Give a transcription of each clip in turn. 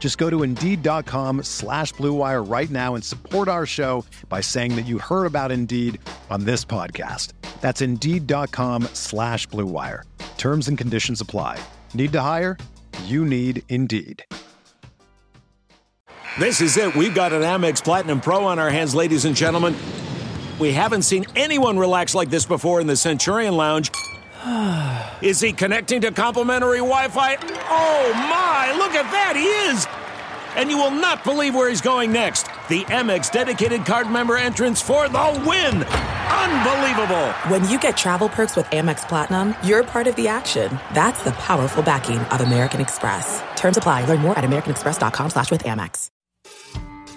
Just go to Indeed.com slash BlueWire right now and support our show by saying that you heard about Indeed on this podcast. That's Indeed.com slash BlueWire. Terms and conditions apply. Need to hire? You need Indeed. This is it. We've got an Amex Platinum Pro on our hands, ladies and gentlemen. We haven't seen anyone relax like this before in the Centurion Lounge. Is he connecting to complimentary Wi Fi? Oh my, look at that, he is! And you will not believe where he's going next. The Amex dedicated card member entrance for the win! Unbelievable! When you get travel perks with Amex Platinum, you're part of the action. That's the powerful backing of American Express. Terms apply. Learn more at americanexpress.com slash with Amex.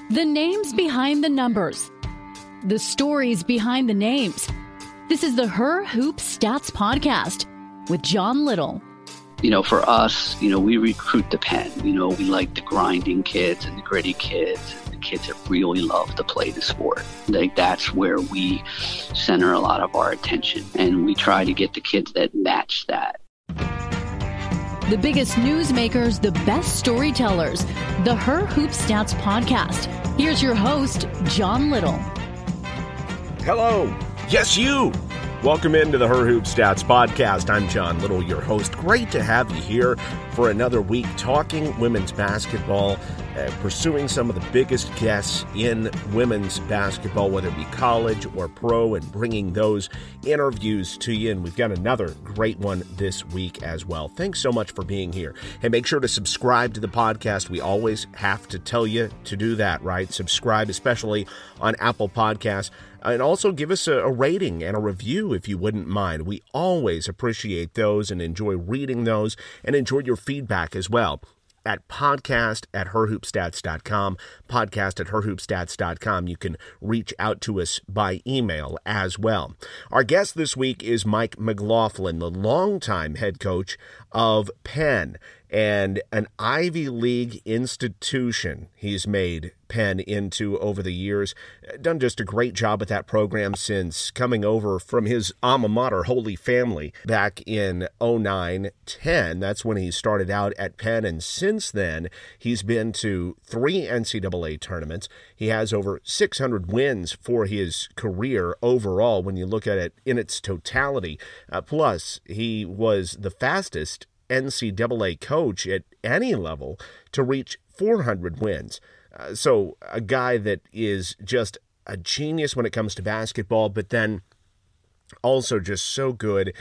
The names behind the numbers. The stories behind the names. This is the Her Hoop Stats Podcast with John Little. You know, for us, you know, we recruit the pen. You know, we like the grinding kids and the gritty kids, and the kids that really love to play the sport. Like that's where we center a lot of our attention, and we try to get the kids that match that. The biggest newsmakers, the best storytellers. The Her Hoop Stats Podcast. Here's your host, John Little. Hello. Yes, you. Welcome into the Her Hoop Stats podcast. I'm John Little, your host. Great to have you here for another week talking women's basketball, uh, pursuing some of the biggest guests in women's basketball, whether it be college or pro, and bringing those interviews to you. And we've got another great one this week as well. Thanks so much for being here. And make sure to subscribe to the podcast. We always have to tell you to do that, right? Subscribe, especially on Apple Podcasts. And also give us a, a, rating and a review if you wouldn't mind. We always appreciate those and enjoy reading those and enjoy your feedback as well at podcast at herhoopstats.com, podcast at herhoopstats.com. You can reach out to us by email as well. Our guest this week is Mike McLaughlin, the longtime head coach of Penn and an Ivy League institution he's made Penn into over the years. Done just a great job at that program since coming over from his alma mater, Holy Family, back in 09 10. That's when he started out at Penn, and since then, he's been to three NCAA tournaments. He has over 600 wins for his career overall when you look at it in its totality. Uh, plus, he was the fastest NCAA coach at any level to reach 400 wins. Uh, so, a guy that is just a genius when it comes to basketball, but then also just so good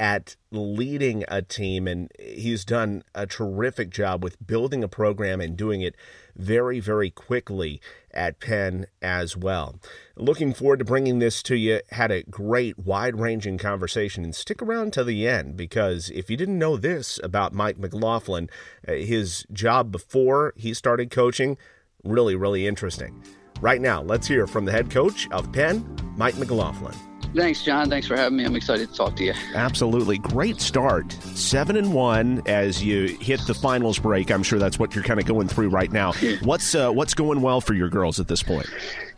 at leading a team. And he's done a terrific job with building a program and doing it very, very quickly at Penn as well. Looking forward to bringing this to you. Had a great, wide ranging conversation. And stick around to the end because if you didn't know this about Mike McLaughlin, uh, his job before he started coaching, really, really interesting. Right now, let's hear from the head coach of Penn, Mike McLaughlin. Thanks, John. Thanks for having me. I'm excited to talk to you. Absolutely. Great start. Seven and one as you hit the finals break. I'm sure that's what you're kind of going through right now. What's uh, what's going well for your girls at this point?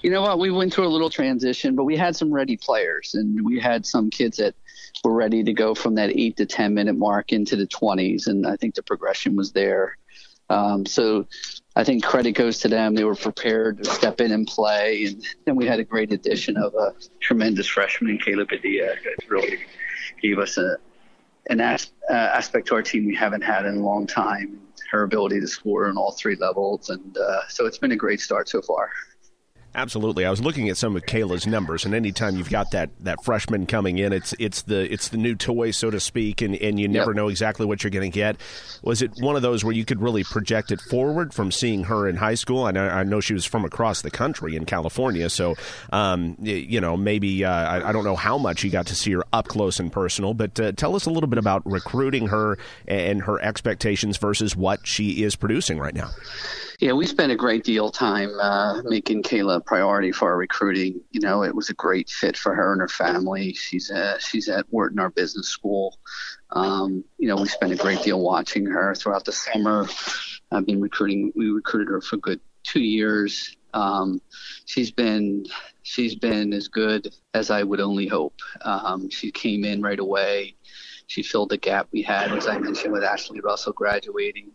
You know what? We went through a little transition, but we had some ready players, and we had some kids that were ready to go from that eight to ten minute mark into the 20s, and I think the progression was there. Um, so I think credit goes to them. They were prepared to step in and play. And then we had a great addition of a tremendous freshman, Kayla Padilla, that really gave us a, an as, uh, aspect to our team we haven't had in a long time. Her ability to score on all three levels. And uh, so it's been a great start so far. Absolutely. I was looking at some of Kayla's numbers, and anytime you've got that, that freshman coming in, it's it's the it's the new toy, so to speak, and, and you never yep. know exactly what you're going to get. Was it one of those where you could really project it forward from seeing her in high school? I know, I know she was from across the country in California, so um, you know maybe uh, I, I, don't know how much you got to see her up close and personal, but uh, tell us a little bit about recruiting her and her expectations versus what she is producing right now. Yeah, we spent a great deal of time uh, making Kayla a priority for our recruiting. You know, it was a great fit for her and her family. She's at, she's at Wharton, our business school. Um, you know, we spent a great deal watching her throughout the summer. I've been recruiting. We recruited her for a good two years. Um, she's been she's been as good as I would only hope. Um, she came in right away. She filled the gap we had, as I mentioned, with Ashley Russell graduating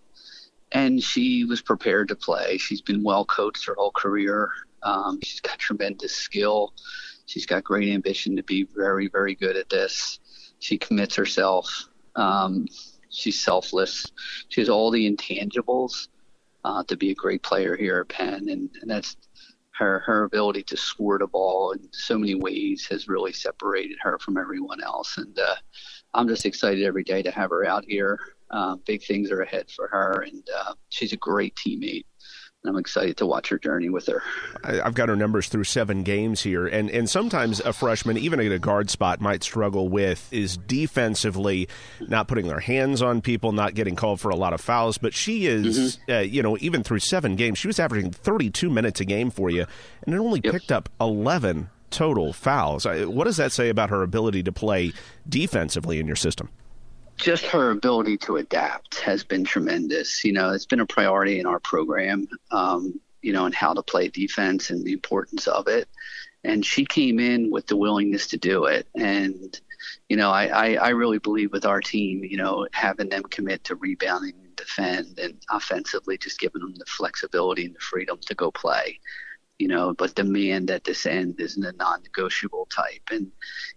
and she was prepared to play. She's been well coached her whole career. Um, she's got tremendous skill. She's got great ambition to be very, very good at this. She commits herself. Um, she's selfless. She has all the intangibles uh, to be a great player here at Penn, and, and that's her her ability to score the ball in so many ways has really separated her from everyone else. And uh, I'm just excited every day to have her out here. Uh, big things are ahead for her, and uh, she's a great teammate. And I'm excited to watch her journey with her. I've got her numbers through seven games here, and, and sometimes a freshman, even at a guard spot, might struggle with is defensively not putting their hands on people, not getting called for a lot of fouls. But she is, mm-hmm. uh, you know, even through seven games, she was averaging 32 minutes a game for you, and it only yep. picked up 11 total fouls. What does that say about her ability to play defensively in your system? Just her ability to adapt has been tremendous. You know, it's been a priority in our program, um, you know, and how to play defense and the importance of it. And she came in with the willingness to do it. And, you know, I, I, I really believe with our team, you know, having them commit to rebounding and defend and offensively, just giving them the flexibility and the freedom to go play you know, but demand at this end isn't a non-negotiable type. And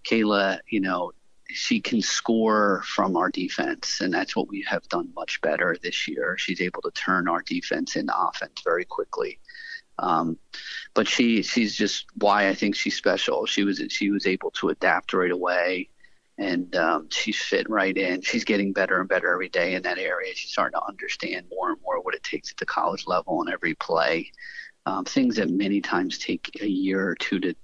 Kayla, you know, she can score from our defense, and that's what we have done much better this year. She's able to turn our defense into offense very quickly. Um, but she she's just why I think she's special. She was she was able to adapt right away, and um, she's fit right in. She's getting better and better every day in that area. She's starting to understand more and more what it takes at the college level in every play. Um, things that many times take a year or two to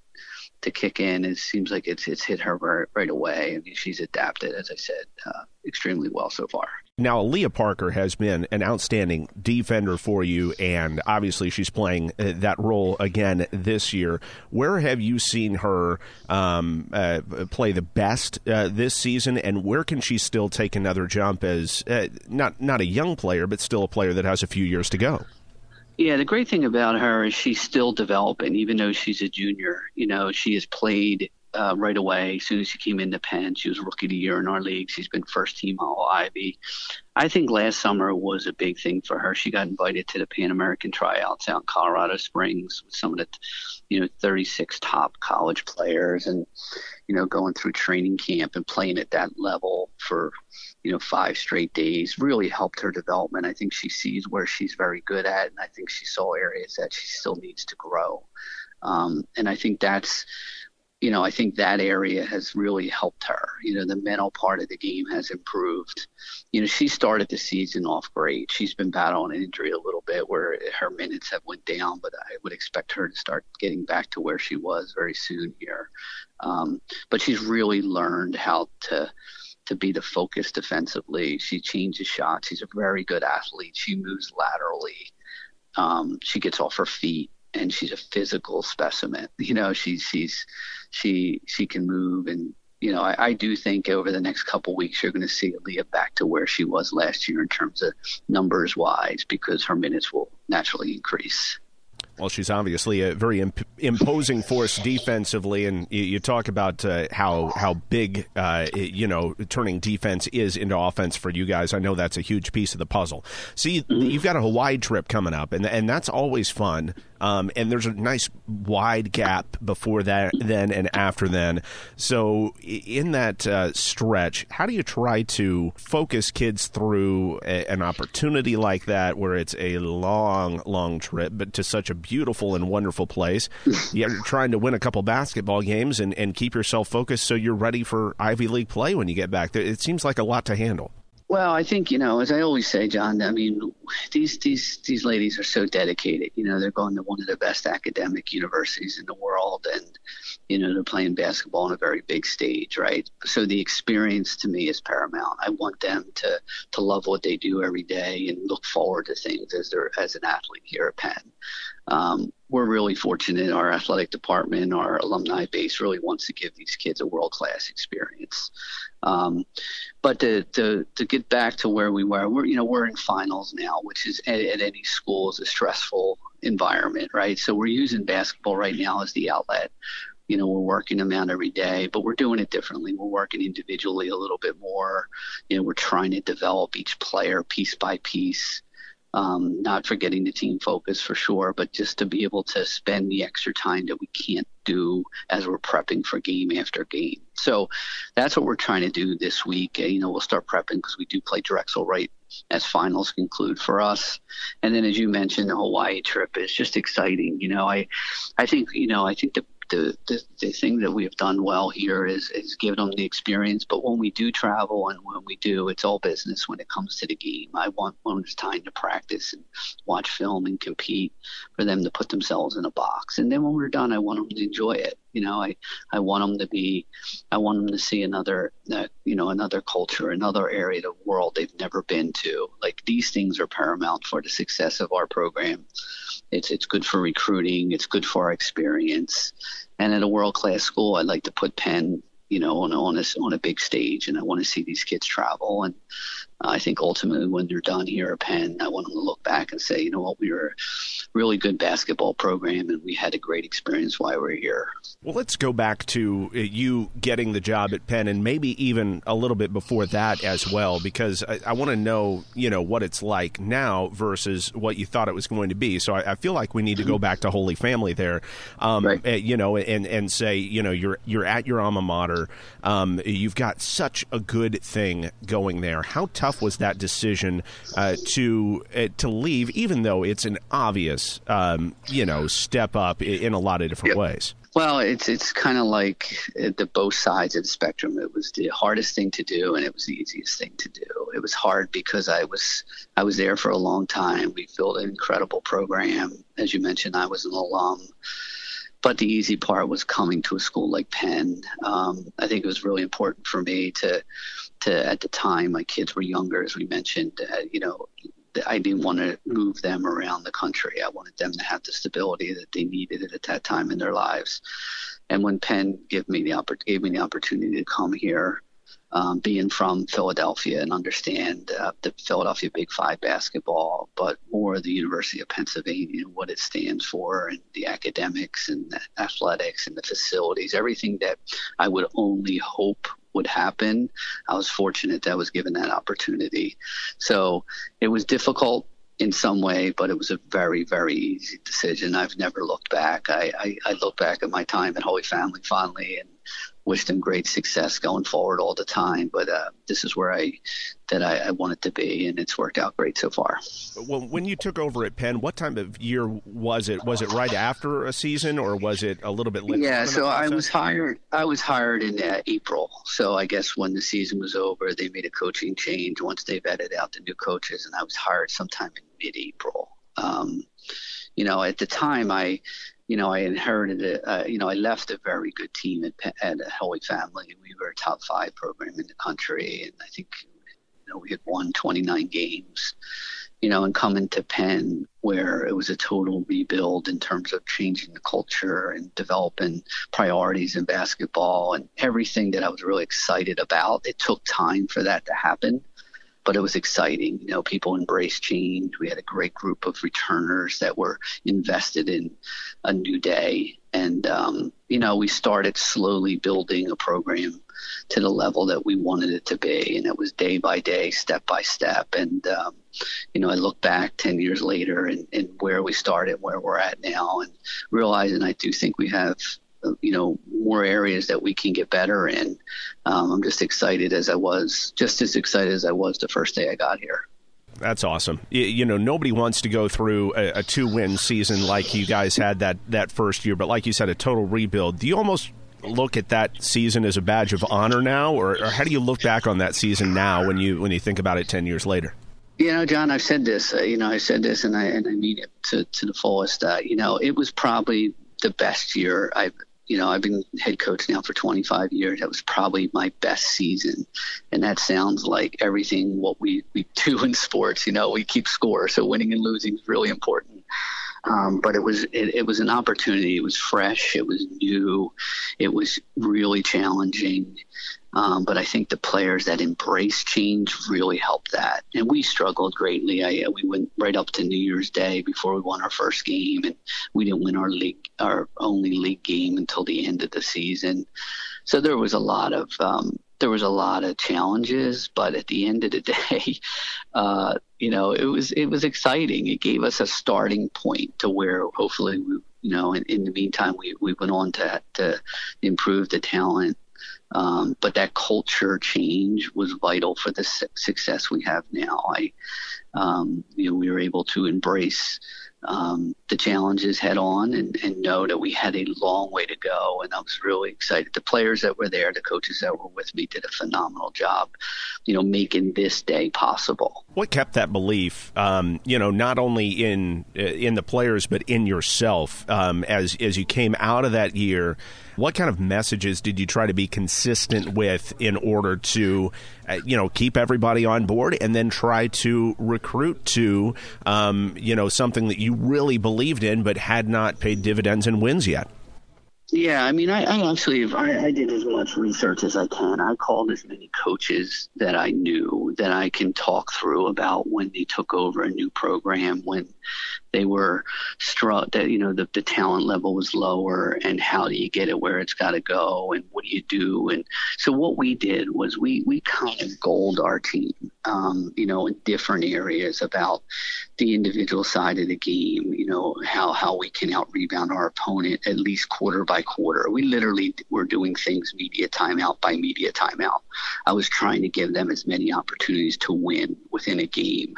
to kick in. It seems like it's it's hit her right, right away. I mean, she's adapted, as I said, uh, extremely well so far. Now, Leah Parker has been an outstanding defender for you, and obviously she's playing uh, that role again this year. Where have you seen her um, uh, play the best uh, this season, and where can she still take another jump as uh, not not a young player, but still a player that has a few years to go? Yeah, the great thing about her is she's still developing, even though she's a junior. You know, she has played uh, right away. As soon as she came into Penn, she was rookie of the year in our league. She's been first team All Ivy. I think last summer was a big thing for her. She got invited to the Pan American tryouts out in Colorado Springs with some of the, you know, 36 top college players, and you know, going through training camp and playing at that level for you know, five straight days really helped her development. I think she sees where she's very good at, and I think she saw areas that she still needs to grow. Um, and I think that's, you know, I think that area has really helped her. You know, the mental part of the game has improved. You know, she started the season off great. She's been battling an injury a little bit where her minutes have went down, but I would expect her to start getting back to where she was very soon here. Um, but she's really learned how to to be the focus defensively. She changes shots. She's a very good athlete. She moves laterally. Um, she gets off her feet, and she's a physical specimen. You know, she's she's she she can move, and you know, I, I do think over the next couple weeks you're going to see Eleah back to where she was last year in terms of numbers wise, because her minutes will naturally increase. Well, she's obviously a very imp- imposing force defensively, and you, you talk about uh, how how big uh, you know turning defense is into offense for you guys. I know that's a huge piece of the puzzle. See, mm-hmm. you've got a Hawaii trip coming up, and and that's always fun Um, and there's a nice wide gap before that, then, and after then. So, in that uh, stretch, how do you try to focus kids through a, an opportunity like that, where it's a long, long trip, but to such a beautiful and wonderful place? You're trying to win a couple basketball games and, and keep yourself focused so you're ready for Ivy League play when you get back. It seems like a lot to handle. Well, I think you know, as I always say, John. I mean, these these these ladies are so dedicated. You know, they're going to one of the best academic universities in the world, and you know, they're playing basketball on a very big stage, right? So the experience to me is paramount. I want them to to love what they do every day and look forward to things as they're as an athlete here at Penn. Um, we're really fortunate. Our athletic department, our alumni base, really wants to give these kids a world class experience. Um, but to, to to get back to where we were, we're you know we're in finals now, which is at, at any school is a stressful environment, right? So we're using basketball right now as the outlet. You know, we're working them out every day, but we're doing it differently. We're working individually a little bit more. You know, we're trying to develop each player piece by piece um, not forgetting the team focus for sure, but just to be able to spend the extra time that we can't do as we're prepping for game after game. So that's what we're trying to do this week. You know, we'll start prepping because we do play Drexel right as finals conclude for us. And then, as you mentioned, the Hawaii trip is just exciting. You know, I, I think, you know, I think the the, the, the thing that we have done well here is, is give them the experience. But when we do travel and when we do, it's all business when it comes to the game. I want when it's time to practice and watch film and compete for them to put themselves in a box. And then when we're done, I want them to enjoy it. You know, I, I want them to be, I want them to see another, uh, you know, another culture, another area of the world they've never been to. Like these things are paramount for the success of our program. It's it's good for recruiting. It's good for our experience. And at a world class school, I'd like to put Penn, you know, on on a on a big stage, and I want to see these kids travel. And I think ultimately, when they're done here at Penn, I want them to look back and say, you know what, we were a really good basketball program, and we had a great experience while we we're here. Well, let's go back to uh, you getting the job at Penn, and maybe even a little bit before that as well, because I, I want to know, you know, what it's like now versus what you thought it was going to be. So I, I feel like we need to go back to Holy Family there, um, right. uh, you know, and and say, you know, you're you're at your alma mater, um, you've got such a good thing going there. How tough tough was that decision uh, to uh, to leave, even though it's an obvious, um, you know, step up in, in a lot of different ways? Well, it's it's kind of like uh, the both sides of the spectrum. It was the hardest thing to do, and it was the easiest thing to do. It was hard because I was I was there for a long time. We built an incredible program, as you mentioned. I was an alum, but the easy part was coming to a school like Penn. Um, I think it was really important for me to to at the time my kids were younger, as we mentioned. Uh, you know, I didn't want to move them around the country. I wanted them to have the stability that they needed at that time in their lives. And when Penn gave me the oppor- gave me the opportunity to come here, um, being from Philadelphia and understand uh, the Philadelphia Big Five basketball, but more the University of Pennsylvania and what it stands for, and the academics and the athletics and the facilities, everything that I would only hope would happen. I was fortunate that I was given that opportunity. So it was difficult in some way, but it was a very, very easy decision. I've never looked back. I, I, I look back at my time at Holy Family fondly and wish them great success going forward all the time. But uh, this is where I that I, I wanted to be, and it's worked out great so far. Well, when you took over at Penn, what time of year was it? Was it right after a season, or was it a little bit later? Yeah, so I was hired. I was hired in uh, April. So I guess when the season was over, they made a coaching change once they vetted out the new coaches, and I was hired sometime in mid-April. Um, you know, at the time, I you know, I inherited it. Uh, you know, I left a very good team at, at Holy Family. We were a top five program in the country, and I think you know we had won 29 games. You know, and coming to Penn, where it was a total rebuild in terms of changing the culture and developing priorities in basketball and everything that I was really excited about. It took time for that to happen but it was exciting. You know, people embraced change. We had a great group of returners that were invested in a new day, and um, you know, we started slowly building a program to the level that we wanted it to be, and it was day by day, step by step, and um, you know, I look back 10 years later and, and where we started, where we're at now, and realizing I do think we have you know more areas that we can get better in. Um, I'm just excited as I was, just as excited as I was the first day I got here. That's awesome. You, know, nobody wants to go through a, a two-win season like you guys had that that first year, but like you said, a total rebuild. Do you almost look at that season as a badge of honor now, or, or how do you look back on that season now when you when you think about it ten years later? You know, John, I've said this. Uh, you know, I said this, and I and I mean it to to the fullest. Uh, you know, it was probably the best year I've you know, I've been head coach now for 25 years. That was probably my best season. And that sounds like everything what we, we do in sports. You know, we keep score. So winning and losing is really important. Um, but it was it, it was an opportunity. It was fresh. It was new. It was really challenging. Um, but I think the players that embrace change really helped that. And we struggled greatly. I, we went right up to New Year's Day before we won our first game, and we didn't win our league, our only league game until the end of the season. So there was a lot of um, there was a lot of challenges, but at the end of the day, uh, you know, it was it was exciting. It gave us a starting point to where hopefully we, you know, in, in the meantime, we, we went on to to improve the talent um, but that culture change was vital for the su- success we have now. I, um, you know, we were able to embrace um, the challenges head on and, and know that we had a long way to go. And I was really excited. The players that were there, the coaches that were with me did a phenomenal job, you know, making this day possible. What kept that belief, um, you know, not only in in the players, but in yourself um, as, as you came out of that year? What kind of messages did you try to be consistent with in order to, uh, you know, keep everybody on board and then try to recruit to, um, you know, something that you really believed in but had not paid dividends and wins yet? Yeah, I mean, I, I actually I, I, did as much research as I can. I called as many coaches that I knew that I can talk through about when they took over a new program, when they were struck that you know the, the talent level was lower and how do you get it where it's got to go and what do you do? And so what we did was we we kind of gold our team um, you know in different areas about the individual side of the game you know how how we can out rebound our opponent at least quarter by quarter. We literally were doing things media timeout by media timeout. I was trying to give them as many opportunities to win within a game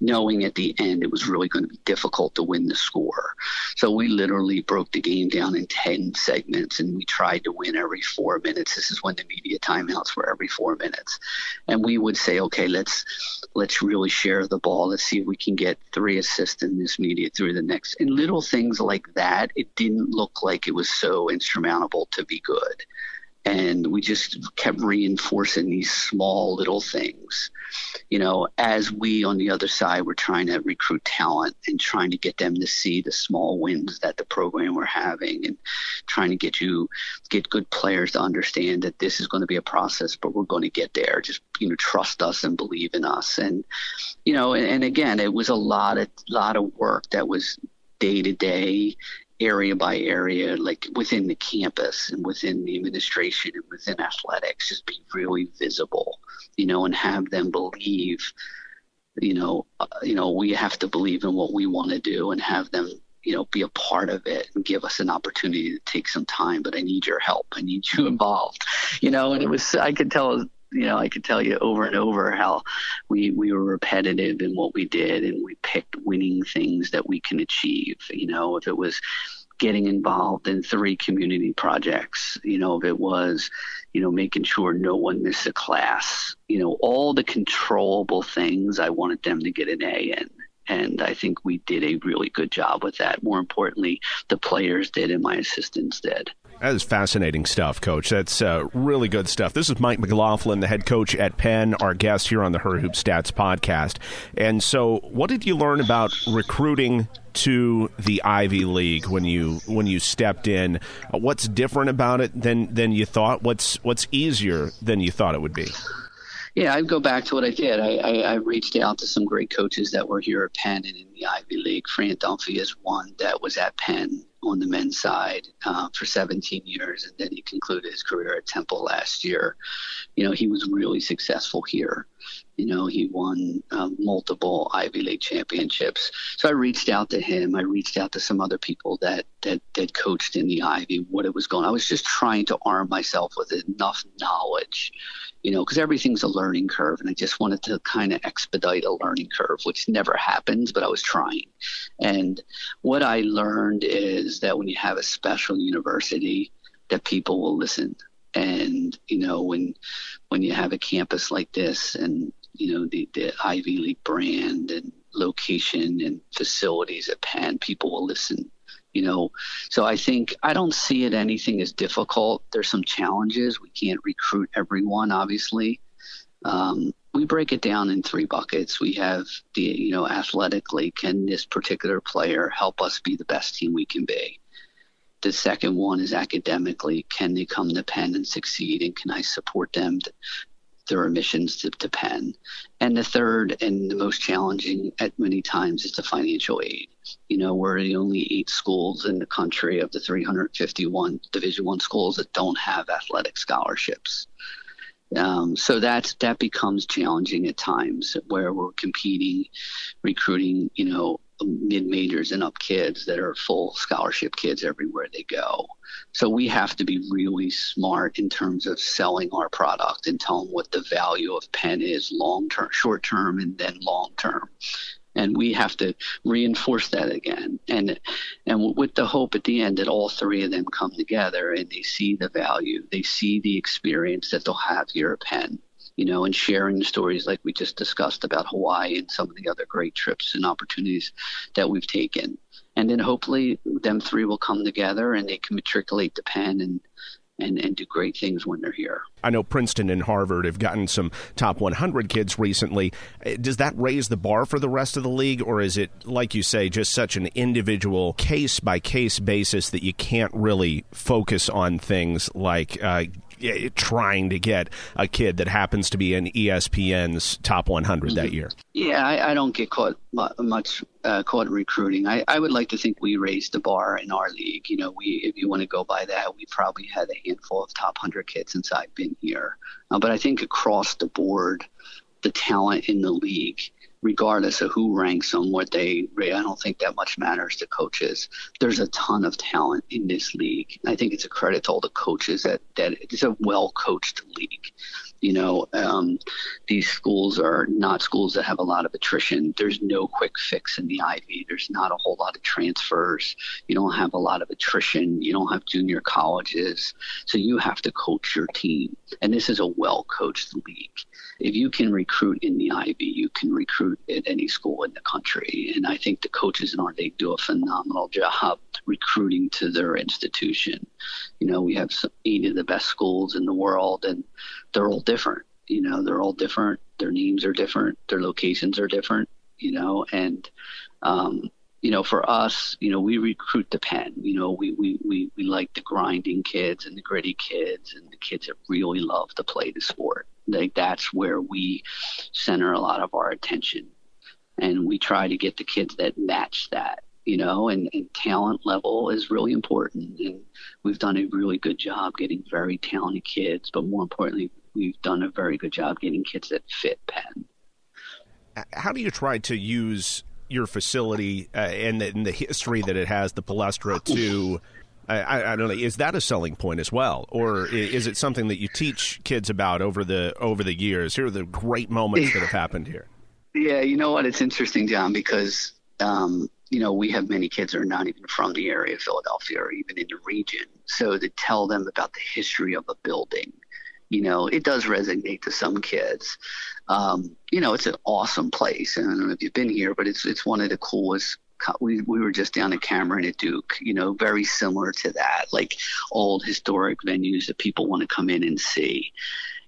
knowing at the end it was really going to be difficult difficult to win the score. So we literally broke the game down in 10 segments and we tried to win every four minutes. This is when the media timeouts were every four minutes. And we would say, okay, let's, let's really share the ball. Let's see if we can get three assists in this media through the next. And little things like that, it didn't look like it was so insurmountable to be good and we just kept reinforcing these small little things. You know as we on the other side were trying to recruit talent and trying to get them to see the small wins that the program were having and trying to get you get good players to understand that this is going to be a process but we're going to get there. Just you know trust us and believe in us. And you know and, and again it was a lot of lot of work that was day to day area by area, like within the campus and within the administration and within athletics, just be really visible, you know, and have them believe, you know, uh, you know, we have to believe in what we want to do and have them, you know, be a part of it and give us an opportunity to take some time. But I need your help. I need you involved, you know. And it was, I could tell you know, I could tell you over and over how we we were repetitive in what we did, and we picked winning things that we can achieve. You know, if it was getting involved in three community projects, you know, if it was, you know, making sure no one missed a class, you know, all the controllable things I wanted them to get an A in. And I think we did a really good job with that. More importantly, the players did and my assistants did. That is fascinating stuff, Coach. That's uh, really good stuff. This is Mike McLaughlin, the head coach at Penn, our guest here on the Her Hoop Stats podcast. And so, what did you learn about recruiting to the Ivy League when you when you stepped in? What's different about it than than you thought? What's what's easier than you thought it would be? Yeah, I'd go back to what I did. I, I, I, reached out to some great coaches that were here at Penn and in the Ivy League. Fran Dunphy is one that was at Penn on the men's side uh, for 17 years, and then he concluded his career at Temple last year. You know, he was really successful here. You know, he won um, multiple Ivy League championships. So I reached out to him. I reached out to some other people that that that coached in the Ivy. What it was going. I was just trying to arm myself with enough knowledge, you know, because everything's a learning curve, and I just wanted to kind of expedite a learning curve, which never happens, but I was trying. And what I learned is that when you have a special university, that people will listen and you know when when you have a campus like this and you know the, the Ivy League brand and location and facilities at Penn, people will listen. You know, so I think I don't see it anything as difficult. There's some challenges. We can't recruit everyone, obviously. Um, we break it down in three buckets. We have the, you know, athletically, can this particular player help us be the best team we can be? The second one is academically, can they come to Penn and succeed, and can I support them their admissions to, to Penn. And the third and the most challenging at many times is the financial aid. You know, we're the only eight schools in the country of the 351 Division One schools that don't have athletic scholarships. Um, so that that becomes challenging at times where we're competing, recruiting, you know, mid majors and up kids that are full scholarship kids everywhere they go. So we have to be really smart in terms of selling our product and tell them what the value of Penn is long term, short term, and then long term. And we have to reinforce that again, and and with the hope at the end that all three of them come together and they see the value, they see the experience that they'll have here at Penn, you know, and sharing stories like we just discussed about Hawaii and some of the other great trips and opportunities that we've taken. And then hopefully them three will come together and they can matriculate to Penn and and, and do great things when they're here. I know Princeton and Harvard have gotten some top 100 kids recently. Does that raise the bar for the rest of the league, or is it, like you say, just such an individual case by case basis that you can't really focus on things like uh, trying to get a kid that happens to be in ESPN's top 100 mm-hmm. that year. Yeah, I, I, don't get caught much uh, caught recruiting. I, I would like to think we raised the bar in our league. You know, we if you want to go by that, we probably had a handful of top 100 kids since I've been here. Uh, but I think across the board, the talent in the league regardless of who ranks them, what they, I don't think that much matters to coaches. There's a ton of talent in this league. I think it's a credit to all the coaches that, that it's a well coached league. You know, um, these schools are not schools that have a lot of attrition. There's no quick fix in the Ivy. There's not a whole lot of transfers. You don't have a lot of attrition. You don't have junior colleges. So you have to coach your team. And this is a well coached league if you can recruit in the Ivy, you can recruit at any school in the country. And I think the coaches in our league do a phenomenal job recruiting to their institution. You know, we have eight of the best schools in the world, and they're all different. You know, they're all different. Their names are different. Their locations are different. You know, and um, you know, for us, you know, we recruit the pen. You know, we, we, we, we like the grinding kids and the gritty kids and the kids that really love to play the sport. Like that's where we center a lot of our attention, and we try to get the kids that match that. You know, and, and talent level is really important, and we've done a really good job getting very talented kids. But more importantly, we've done a very good job getting kids that fit Penn. How do you try to use your facility uh, and, the, and, the, history that it has, the Palestra, to I, I, don't know. Is that a selling point as well, or is it something that you teach kids about over the over the years? Here are the great moments that have happened here. Yeah, you know what? It's interesting, John, because um, you know we have many kids that are not even from the area of Philadelphia or even in the region. So to tell them about the history of a building, you know, it does resonate to some kids. Um, you know, it's an awesome place. And I don't know if you've been here, but it's it's one of the coolest we we were just down at Cameron at Duke, you know, very similar to that, like old historic venues that people want to come in and see.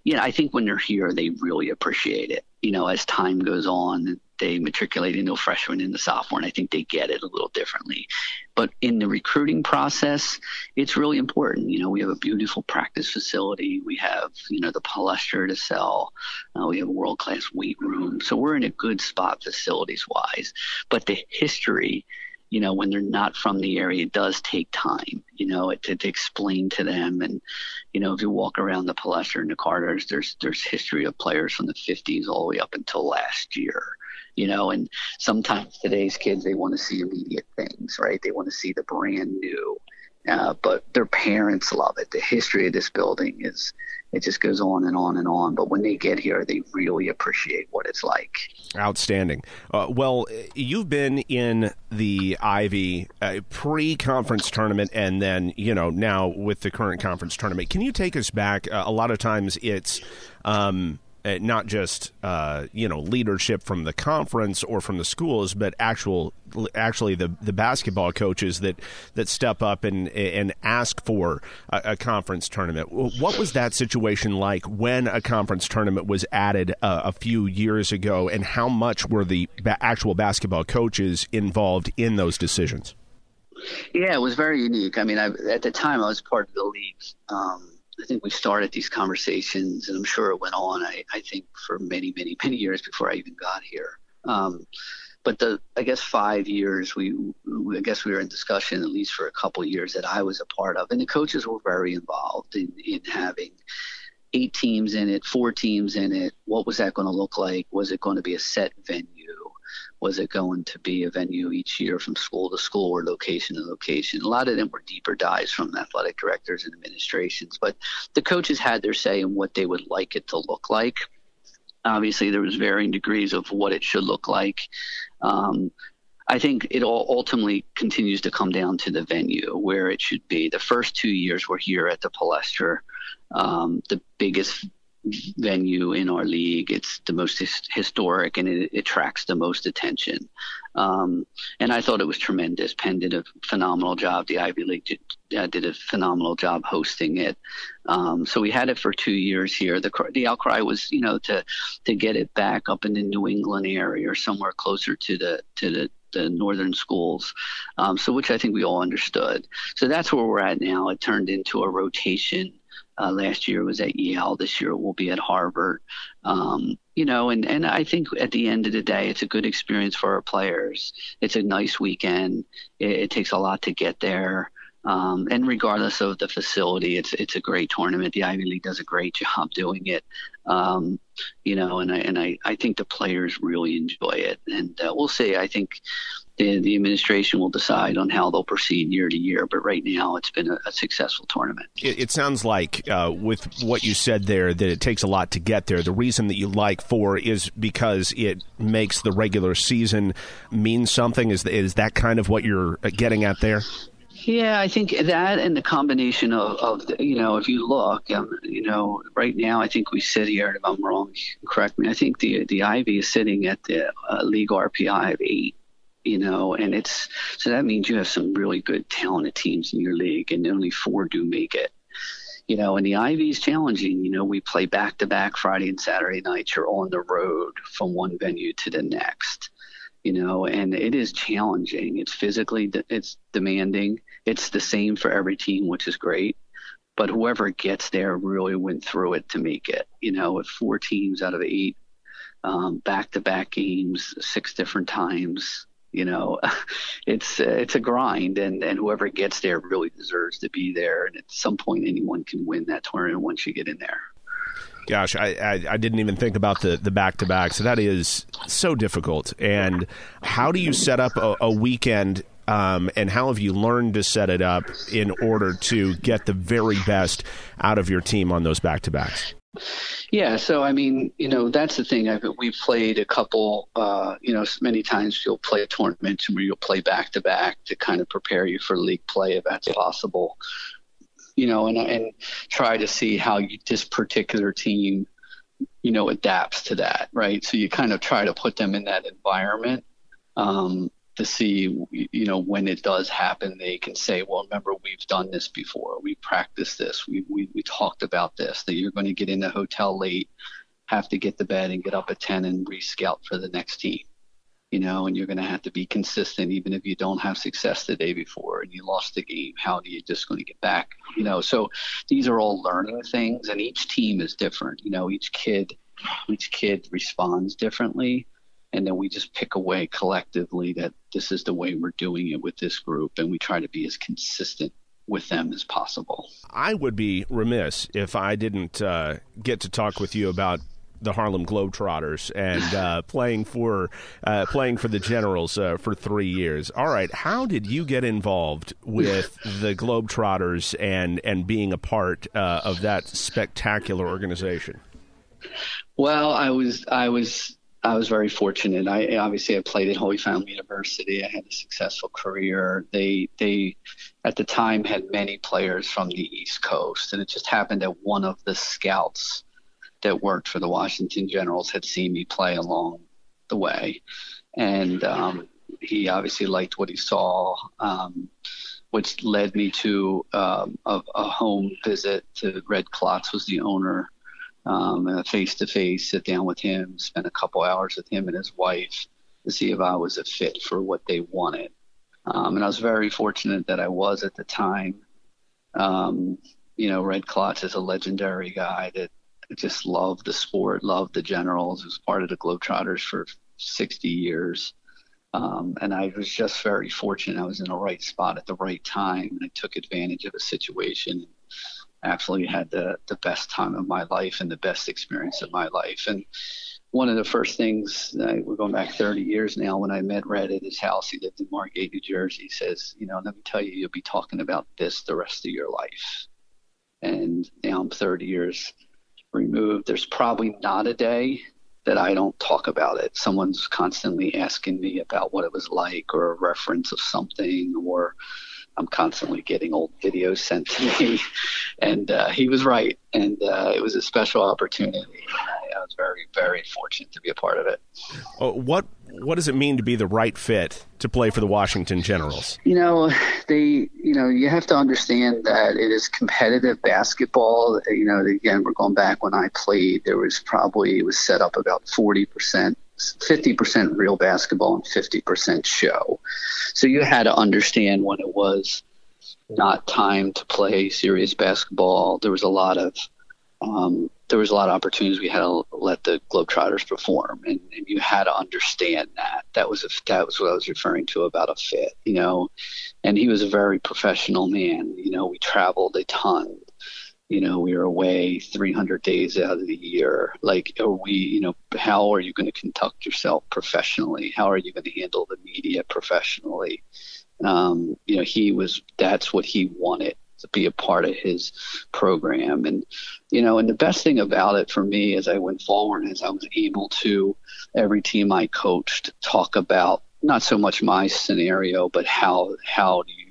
You know, I think when they're here, they really appreciate it. You know, as time goes on, they matriculate into a freshman and a sophomore, and I think they get it a little differently. But in the recruiting process, it's really important. You know, we have a beautiful practice facility. We have, you know, the Palestra to sell. Uh, we have a world class weight room. So we're in a good spot facilities wise. But the history, you know, when they're not from the area, it does take time, you know, to, to explain to them. And, you know, if you walk around the Palestra and the Carters, there's there's history of players from the 50s all the way up until last year, you know, and sometimes today's kids, they want to see immediate things, right? They want to see the brand new. Uh, but their parents love it. The history of this building is it just goes on and on and on. But when they get here, they really appreciate what it's like. Outstanding. Uh, well, you've been in the Ivy uh, pre-conference tournament, and then you know now with the current conference tournament. Can you take us back? Uh, a lot of times it's. Um, uh, not just uh, you know leadership from the conference or from the schools, but actual actually the the basketball coaches that that step up and and ask for a, a conference tournament. What was that situation like when a conference tournament was added uh, a few years ago, and how much were the ba- actual basketball coaches involved in those decisions? Yeah, it was very unique. I mean, I, at the time I was part of the league. Um, I think we started these conversations, and I'm sure it went on. I, I think for many, many, many years before I even got here. Um, but the I guess five years we, we, I guess we were in discussion at least for a couple years that I was a part of, and the coaches were very involved in in having eight teams in it, four teams in it. What was that going to look like? Was it going to be a set venue? Was it going to be a venue each year from school to school or location to location? A lot of them were deeper dives from athletic directors and administrations, but the coaches had their say in what they would like it to look like. Obviously, there was varying degrees of what it should look like. Um, I think it all ultimately continues to come down to the venue where it should be. The first two years were here at the Palestra, um, the biggest venue in our league. It's the most his- historic and it, attracts the most attention. Um, and I thought it was tremendous. Penn did a phenomenal job. The Ivy League did, uh, did a phenomenal job hosting it. Um, so we had it for two years here. The the outcry was, you know, to to get it back up in the New England area or somewhere closer to the to the the northern schools, um, so which I think we all understood. So that's where we're at now. It turned into a rotation uh, last year was at Yale. This year will be at Harvard. Um, you know, and, and I think at the end of the day, it's a good experience for our players. It's a nice weekend. It, it takes a lot to get there. Um, and regardless of the facility, it's it's a great tournament. The Ivy League does a great job doing it. Um, you know, and I and I, I think the players really enjoy it. And uh, we'll see. I think the, the administration will decide on how they'll proceed year to year. But right now, it's been a, a successful tournament. It, it sounds like, uh, with what you said there, that it takes a lot to get there. The reason that you like four is because it makes the regular season mean something. Is is that kind of what you're getting at there? Yeah, I think that and the combination of, of you know, if you look, um, you know, right now, I think we sit here, if I'm wrong, correct me. I think the the Ivy is sitting at the uh, league RPI of eight you know, and it's so that means you have some really good talented teams in your league, and only four do make it. You know, and the Ivy is challenging. You know, we play back to back Friday and Saturday nights. You're on the road from one venue to the next. You know, and it is challenging. It's physically, it's demanding. It's the same for every team, which is great. But whoever gets there really went through it to make it. You know, with four teams out of eight, back to back games, six different times you know, it's it's a grind, and and whoever gets there really deserves to be there. And at some point, anyone can win that tournament once you get in there. Gosh, I, I, I didn't even think about the the back to back. So that is so difficult. And how do you set up a, a weekend um, and how have you learned to set it up in order to get the very best out of your team on those back to backs? Yeah, so I mean, you know, that's the thing. I've, we've played a couple, uh, you know, many times you'll play tournaments where you'll play back to back to kind of prepare you for league play if that's possible. You know, and and try to see how you, this particular team, you know, adapts to that, right? So you kind of try to put them in that environment. Um, to see, you know, when it does happen, they can say, well, remember, we've done this before. We practiced this. We, we, we talked about this, that you're going to get in the hotel late, have to get to bed and get up at 10 and rescout for the next team. you know, and you're going to have to be consistent even if you don't have success the day before and you lost the game. How do you just going to get back? You know, so these are all learning things, and each team is different. You know, each kid, each kid responds differently, and then we just pick away collectively that this is the way we're doing it with this group, and we try to be as consistent with them as possible. I would be remiss if I didn't uh, get to talk with you about the Harlem Globetrotters and uh, playing for uh, playing for the Generals uh, for three years. All right, how did you get involved with the Globetrotters and and being a part uh, of that spectacular organization? Well, I was I was I was very fortunate. I obviously I played at Holy Family University. I had a successful career. They they at the time had many players from the East Coast, and it just happened that one of the scouts that worked for the Washington Generals had seen me play along the way, and um, he obviously liked what he saw, um, which led me to um, a, a, home visit to Red Klotz was the owner, face to face, sit down with him, spend a couple hours with him and his wife to see if I was a fit for what they wanted. Um, and I was very fortunate that I was at the time. Um, you know, Red Klotz is a legendary guy that just loved the sport, loved the Generals, was part of the Globetrotters for 60 years. Um, and I was just very fortunate. I was in the right spot at the right time, and I took advantage of a situation. Absolutely had the the best time of my life and the best experience of my life. And one of the first things uh, we're going back 30 years now. When I met Red at his house, he lived in Margate, New Jersey. He says, "You know, let me tell you, you'll be talking about this the rest of your life." And now I'm 30 years removed, there's probably not a day that I don't talk about it. Someone's constantly asking me about what it was like or a reference of something or I'm constantly getting old videos sent to me. and uh, he was right. And uh, it was a special opportunity. I, I, was very, very fortunate to be a part of it. Uh, what what does it mean to be the right fit to play for the Washington Generals? You know, they, you know, you have to understand that it is competitive basketball. You know, again, we're going back when I played, there was probably, it was set up about 40%, 50% real basketball and 50% show. So you had to understand when it was not time to play serious basketball. There was a lot of, um, there was a lot of opportunities we had to let the Globetrotters perform, and, and you had to understand that. That was a, that was what I was referring to about a fit, you know. And he was a very professional man. You know, we traveled a ton. You know, we were away 300 days out of the year. Like, are we? You know, how are you going to conduct yourself professionally? How are you going to handle the media professionally? Um, you know, he was. That's what he wanted to be a part of his program. And, you know, and the best thing about it for me as I went forward is I was able to, every team I coached, talk about not so much my scenario, but how, how do you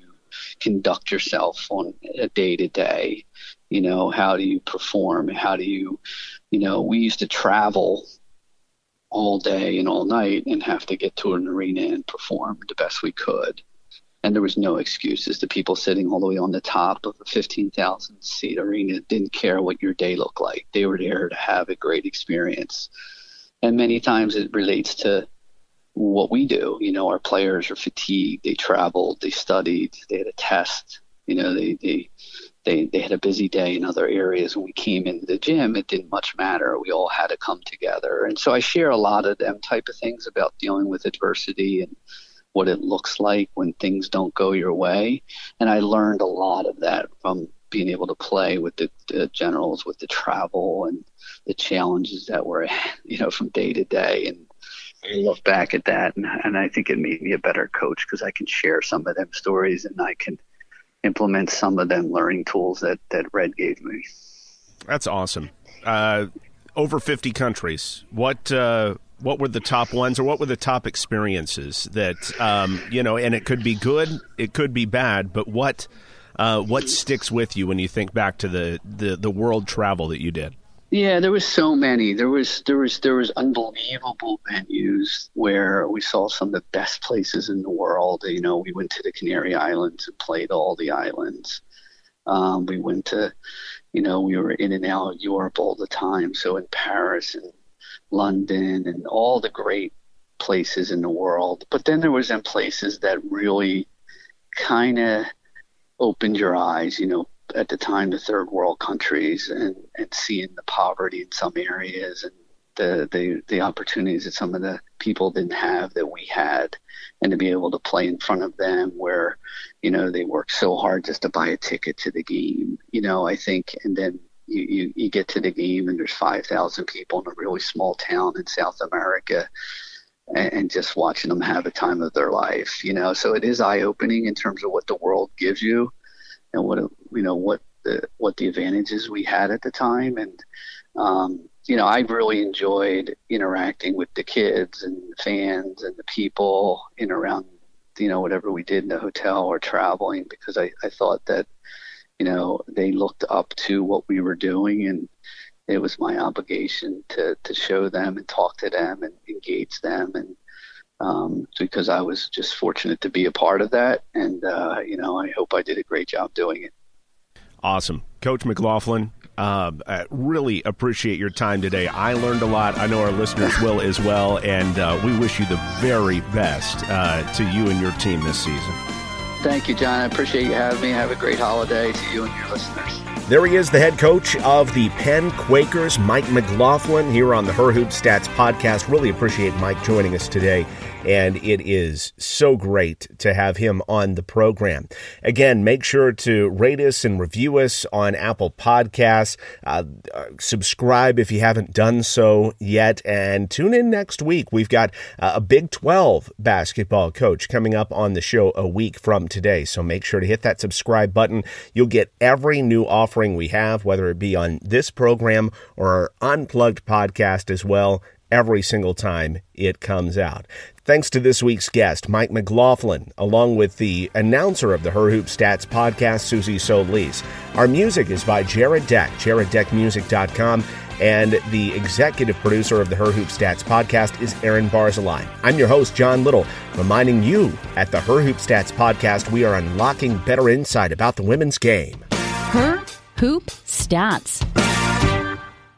conduct yourself on a day to day? You know, how do you perform? How do you, you know, we used to travel all day and all night and have to get to an arena and perform the best we could and there was no excuses. The people sitting all the way on the top of a 15,000 seat arena didn't care what your day looked like. They were there to have a great experience. And many times it relates to what we do. You know, our players are fatigued. They traveled, they studied, they had a test. You know, they they they they had a busy day in other areas. When we came into the gym, it didn't much matter. We all had to come together. And so I share a lot of them type of things about dealing with adversity and what it looks like when things don't go your way. And I learned a lot of that from being able to play with the, the generals, with the travel and the challenges that were, you know, from day to day. And I look back at that, and, and I think it made me a better coach because I can share some of them stories and I can implement some of them learning tools that that Red gave me. That's awesome. Uh, over 50 countries. What uh, what were the top ones or what were the top experiences that um, you know and it could be good it could be bad but what uh, what sticks with you when you think back to the, the the world travel that you did yeah there was so many. There was there was there was unbelievable venues where we saw some of the best places in the world. You know we went to the canary islands and played all the islands. Um, we went to you know we were in and out of europe all the time. So in paris and London and all the great places in the world. But then there was in places that really kind of opened your eyes, you know, at the time the third world countries and, and seeing the poverty in some areas and the, the the opportunities that some of the people didn't have that we had and to be able to play in front of them where you know they worked so hard just to buy a ticket to the game you know i think and then you, you, you get to the game and there's 5,000 people in a really small town in South America and, and just watching them have a time of their life, you know. So it is eye opening in terms of what the world gives you and what, you know, what the, what the advantages we had at the time. And, um, you know, I really enjoyed interacting with the kids and the fans and the people in around, you know, whatever we did in the hotel or traveling because I, I thought that, you know, they looked up to what we were doing and it was my obligation to, to show them and talk to them and engage them. And um, because I was just fortunate to be a part of that. And, uh, you know, I hope I did a great job doing it. Awesome. Coach McLaughlin, uh, I really appreciate your time today. I learned a lot. I know our listeners will as well. And uh, we wish you the very best uh, to you and your team this season. Thank you, John. I appreciate you having me. Have a great holiday to you and your listeners. There he is, the head coach of the Penn Quakers, Mike McLaughlin, here on the Her Hoop Stats podcast. Really appreciate Mike joining us today and it is so great to have him on the program. Again, make sure to rate us and review us on Apple Podcasts. Uh, subscribe if you haven't done so yet, and tune in next week. We've got uh, a Big 12 basketball coach coming up on the show a week from today, so make sure to hit that subscribe button. You'll get every new offering we have, whether it be on this program or our Unplugged podcast as well every single time it comes out. Thanks to this week's guest, Mike McLaughlin, along with the announcer of the Her Hoop Stats podcast, Susie Solis. Our music is by Jared Deck, jareddeckmusic.com, and the executive producer of the Her Hoop Stats podcast is Aaron Barzilai. I'm your host, John Little, reminding you at the Her Hoop Stats podcast, we are unlocking better insight about the women's game. Her Hoop Stats.